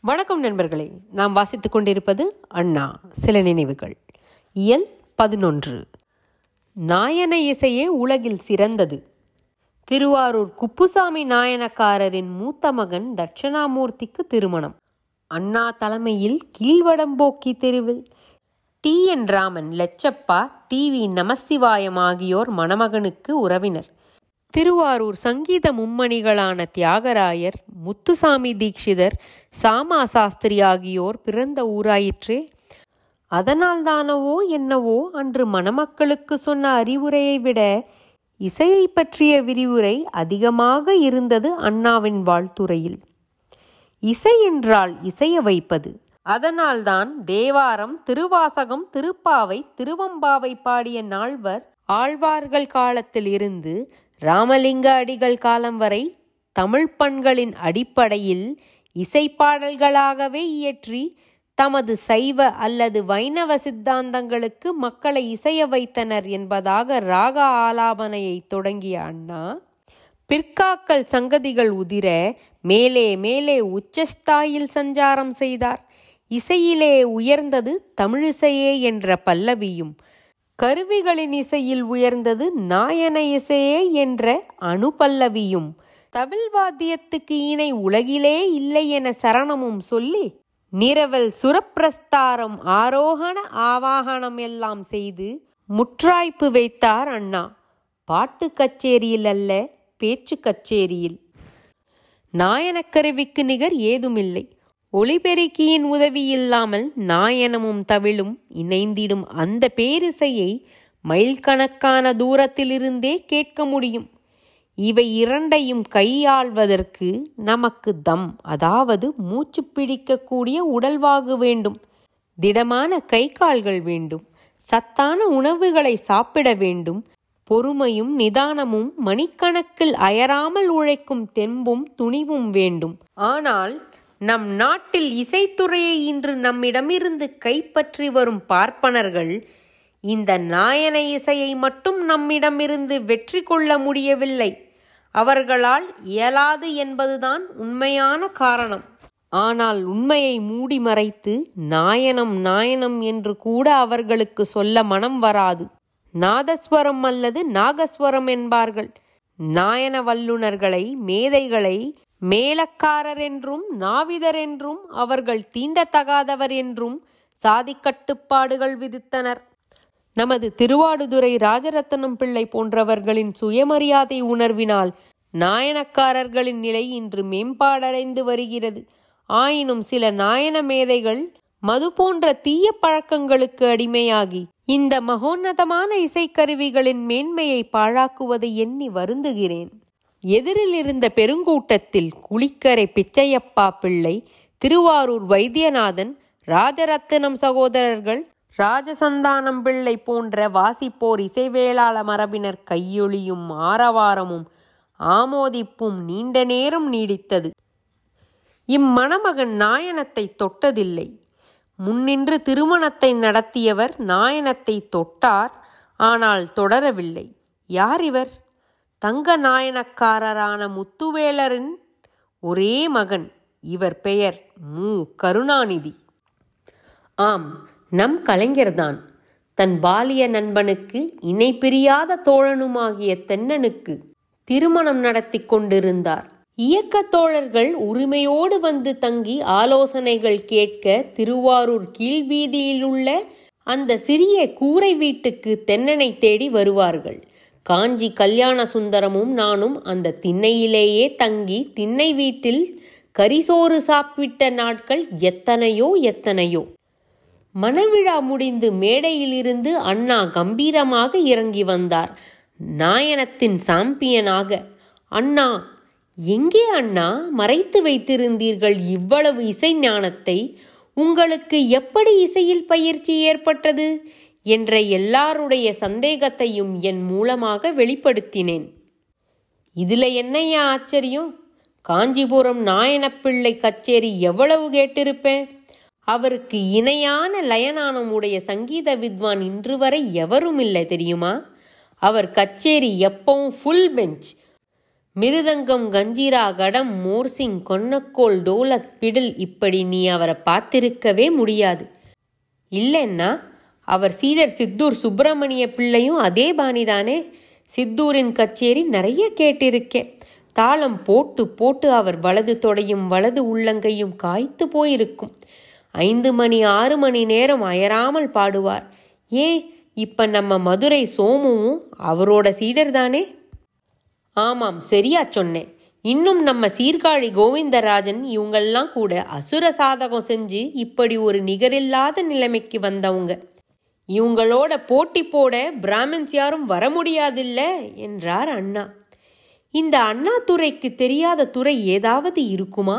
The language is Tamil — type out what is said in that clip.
வணக்கம் நண்பர்களே. நாம் வாசித்துக் கொண்டிருப்பது அண்ணா சில நினைவுகள். எண் பதினொன்று. நாயன இசையே உலகில் சிறந்தது. திருவாரூர் குப்புசாமி நாயனக்காரரின் மூத்த மகன் தட்சணாமூர்த்திக்கு திருமணம். அண்ணா தலைமையில் கீழ்வடம்போக்கி தெருவில். T. N. Raman Lechappa T. V. Namasivayam ஆகியோர் மணமகனுக்கு உறவினர். திருவாரூர் சங்கீத மும்மணிகளான தியாகராயர் முத்துசாமி தீட்சிதர் சாமா சாஸ்திரி ஆகியோர் பிறந்த ஊராயிற்றே. அதனால்தானவோ என்னவோ அன்று மணமக்களுக்கு சொன்ன அறிவுரையை விட இசையை பற்றிய விரிவுரை அதிகமாக இருந்தது அண்ணாவின் வாழ்த்துறையில். இசை என்றால் இசைய வைப்பது. அதனால்தான் தேவாரம் திருவாசகம் திருப்பாவை திருவம்பாவை பாடிய நால்வர் ஆழ்வார்கள் காலத்தில் இருந்து ராமலிங்க அடிகள் காலம் வரை தமிழ் பண்களின் அடிப்படையில் இசைப்பாடல்களாகவே இயற்றி தமது சைவ அல்லது வைணவ சித்தாந்தங்களுக்கு மக்களை இசைய வைத்தனர் என்பதாக ராக ஆலாபனையை தொடங்கிய அண்ணா பிற்காக்கள் சங்கதிகள் உதிர மேலே மேலே உச்சஸ்தாயில் சஞ்சாரம் செய்தார். இசையிலே உயர்ந்தது தமிழிசையே என்ற பல்லவியும் கருவிகளின் இசையில் உயர்ந்தது நாயன இசையே என்ற அணுபல்லவியும் தமிழ் வாத்தியத்துக்கு இணை உலகிலே இல்லை என சரணமும் சொல்லி நிரவல் சுரப்பிரஸ்தாரம் ஆரோகண ஆவாகனம் எல்லாம் செய்து முற்றாய்ப்பு வைத்தார் அண்ணா. பாட்டு கச்சேரியில் அல்ல பேச்சு கச்சேரியில். நாயனக்கருவிக்கு நிகர் ஏதுமில்லை. ஒளிபெருக்கியின் உதவி இல்லாமல் நாயனமும் தவிழும் இணைந்திடும் அந்த பேரிசையை மைல்கணக்கான தூரத்திலிருந்தே கேட்க முடியும். இவை இரண்டையும் கையாள்வதற்கு நமக்கு தம் அதாவது மூச்சு பிடிக்கக்கூடிய உடல்வாகு வேண்டும். திடமான கை கால்கள் வேண்டும். சத்தான உணவுகளை சாப்பிட வேண்டும். பொறுமையும் நிதானமும் மணிக்கணக்கில் அயராமல் உழைக்கும் தெம்பும் துணிவும் வேண்டும். ஆனால் நம் நாட்டில் இசைத்துறையை இன்று நம்மிடமிருந்து கைப்பற்றி வரும் பார்ப்பனர்கள் இந்த நாயன இசையை மட்டும் நம்மிடமிருந்து வெற்றி கொள்ள முடியவில்லை. அவர்களால் இயலாது என்பதுதான் உண்மையான காரணம். ஆனால் உண்மையை மூடி மறைத்து நாயனம் நாயனம் என்று கூட அவர்களுக்கு சொல்ல மனம் வராது. நாதஸ்வரம் அல்லது நாகஸ்வரம் என்பார்கள். நாயன வல்லுனர்களை மேதைகளை மேலக்காரர் என்றும் நாவிதர் என்றும் அவர்கள் தீண்டத்தகாதவர் என்றும் சாதிக்கட்டுப்பாடுகள் விதித்தனர். நமது திருவாடுதுறை ராஜரத்னம் பிள்ளை போன்றவர்களின் சுயமரியாதை உணர்வினால் நாயனக்காரர்களின் நிலை இன்று மேம்பாடடைந்து வருகிறது. ஆயினும் சில நாயன மேதைகள் மது போன்ற தீய பழக்கங்களுக்கு அடிமையாகி இந்த மகோன்னதமான இசைக்கருவிகளின் மேன்மையை பாழாக்குவதை எண்ணி வருந்துகிறேன். எதிரில் இருந்த பெருங்கூட்டத்தில் குளிக்கரை பிச்சையப்பா பிள்ளை திருவாரூர் வைத்தியநாதன் ராஜரத்தினம் சகோதரர்கள் ராஜசந்தானம் பிள்ளை போன்ற வாசிப்போர் இசைவேளாள மரபினர் கையொழியும் ஆரவாரமும் ஆமோதிப்பும் நீண்ட நேரம் நீடித்தது. இம்மணமகன் நாயனத்தை தொட்டதில்லை. முன்னின்று திருமணத்தை நடத்தியவர் நாயனத்தை தொட்டார் ஆனால் தொடரவில்லை. யார் இவர்? தங்க நாயனக்காரரான முத்துவேலரின் ஒரே மகன். இவர் பெயர் மு. கருணாநிதி. ஆம் நம் கலைஞர்தான். தன் பாலிய நண்பனுக்கு இணை பிரியாத தோழனுமாகிய தென்னனுக்கு திருமணம் நடத்தி கொண்டிருந்தார். இயக்கத்தோழர்கள் உரிமையோடு வந்து தங்கி ஆலோசனைகள் கேட்க திருவாரூர் கீழ்வீதியில் உள்ள அந்த சிறிய கூரை வீட்டுக்கு தென்னனை தேடி வருவார்கள். காஞ்சி கல்யாண சுந்தரமும் நானும் அந்த திண்ணையிலேயே தங்கி திண்ணை வீட்டில் கரிசோறு சாப்பிட்ட நாட்கள் எத்தனையோ எத்தனையோ. மணவிழா முடிந்து மேடையிலிருந்து அண்ணா கம்பீரமாக இறங்கி வந்தார். நாயனத்தின் சாம்பியனாக அண்ணா எங்கே அண்ணா மறைத்து வைத்திருந்தீர்கள் இவ்வளவு இசை ஞானத்தை? உங்களுக்கு எப்படி இசையில் பயிற்சி ஏற்பட்டது? என்ற எல்லாருடைய சந்தேகத்தையும் என் மூலமாக வெளிப்படுத்தினேன். இதுல என்னையா ஆச்சரியம்? காஞ்சிபுரம் நாயனப்பிள்ளை கச்சேரி எவ்வளவு கேட்டிருப்பேன்? அவருக்கு இணையான லயனானம் உடைய சங்கீத வித்வான் இன்று வரை எவரும் இல்லை தெரியுமா? அவர் கச்சேரி எப்பவும் full bench mridangam kanjira ghatam morsing konnakol dholak fiddle இப்படி நீ அவரை பார்த்திருக்கவே முடியாது. இல்லைன்னா அவர் சீடர் சித்தூர் சுப்பிரமணிய பிள்ளையும் அதே பாணிதானே? சித்தூரின் கச்சேரி நிறைய கேட்டிருக்கேன் தாளம் போட்டு போட்டு அவர் வலது தொடையும் வலது உள்ளங்கையும் காய்த்து போயிருக்கும். ஐந்து மணி ஆறு மணி நேரம் அயராமல் பாடுவார். ஏன் இப்ப நம்ம மதுரை சோமுவும் அவரோட சீடர் தானே ஆமாம் சரியா சொன்னேன். இன்னும் நம்ம சீர்காழி கோவிந்தராஜன் இவங்கெல்லாம் கூட அசுர சாதகம் செஞ்சு இப்படி ஒரு நிகரில்லாத நிலைமைக்கு வந்தவங்க. இவங்களோட போட்டி போட பிராமின்ஸ் யாரும் வர முடியாதில்ல என்றார் அண்ணா. இந்த அண்ணா துறைக்கு தெரியாத துறை ஏதாவது இருக்குமா?